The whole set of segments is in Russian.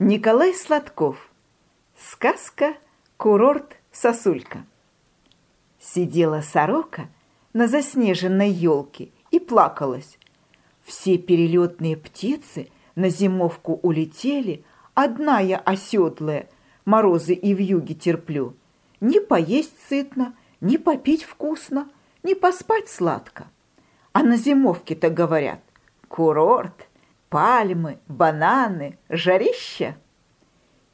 Николай Сладков. Сказка «Курорт Сосулька». Сидела сорока на заснеженной елке и плакалась. Все перелетные птицы на зимовку улетели, одна я оседлая, морозы и вьюги терплю. Не поесть сытно, не попить вкусно, не поспать сладко. А на зимовке-то говорят «Курорт, пальмы, бананы, жарища.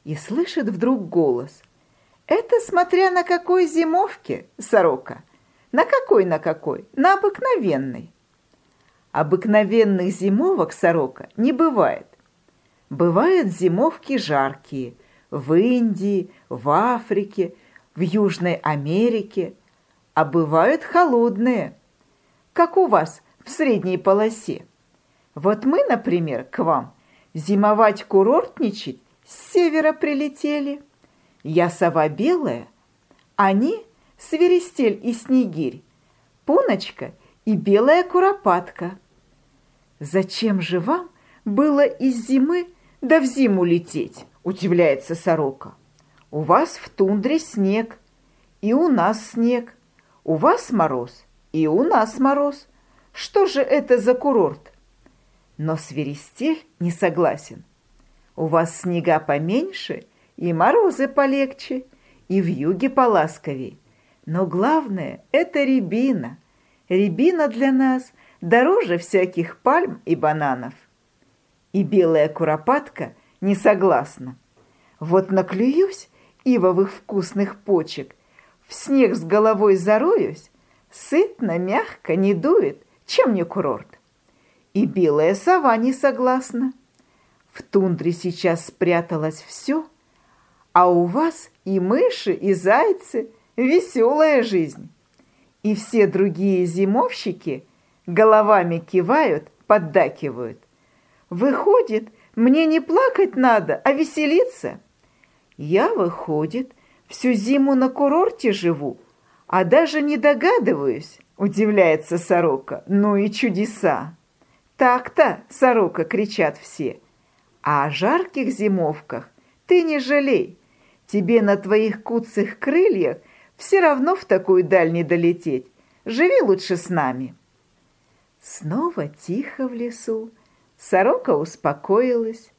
И слышит вдруг голос. Это смотря на какой зимовке, сорока. На какой, на какой? На обыкновенной. Обыкновенных зимовок сорока не бывает. Бывают зимовки жаркие в Индии, в Африке, в Южной Америке, а бывают холодные, как у вас в средней полосе. Вот мы, например, к вам зимовать курортничать с севера прилетели. Я сова белая, они свиристель и снегирь, пуночка и белая куропатка. Зачем же вам было из зимы да в зиму лететь, удивляется сорока. У вас в тундре снег, и у нас снег. У вас мороз, и у нас мороз. Что же это за курорт? Но свиристель не согласен. У вас снега поменьше и морозы полегче, и в юге поласковей. Но главное – это рябина. Рябина для нас дороже всяких пальм и бананов. И белая куропатка не согласна. Вот наклююсь ивовых вкусных почек, в снег с головой зароюсь, сытно, мягко, не дует, чем не курорт. И белая сова не согласна. В тундре сейчас спряталось все, а у вас и мыши, и зайцы, веселая жизнь. И все другие зимовщики головами кивают, поддакивают. Выходит, мне не плакать надо, а веселиться. Я, выходит, всю зиму на курорте живу, а даже не догадываюсь, удивляется сорока. Ну и чудеса. Так-то, сорока, кричат все. А о жарких зимовках ты не жалей. Тебе на твоих куцых крыльях все равно в такую даль не долететь. Живи лучше с нами. Снова тихо в лесу. Сорока успокоилась.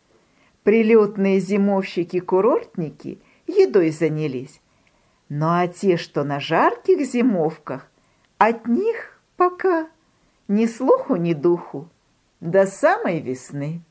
Прилетные зимовщики-курортники едой занялись. Ну а те, что на жарких зимовках, от них пока ни слуху, ни духу до самой весны.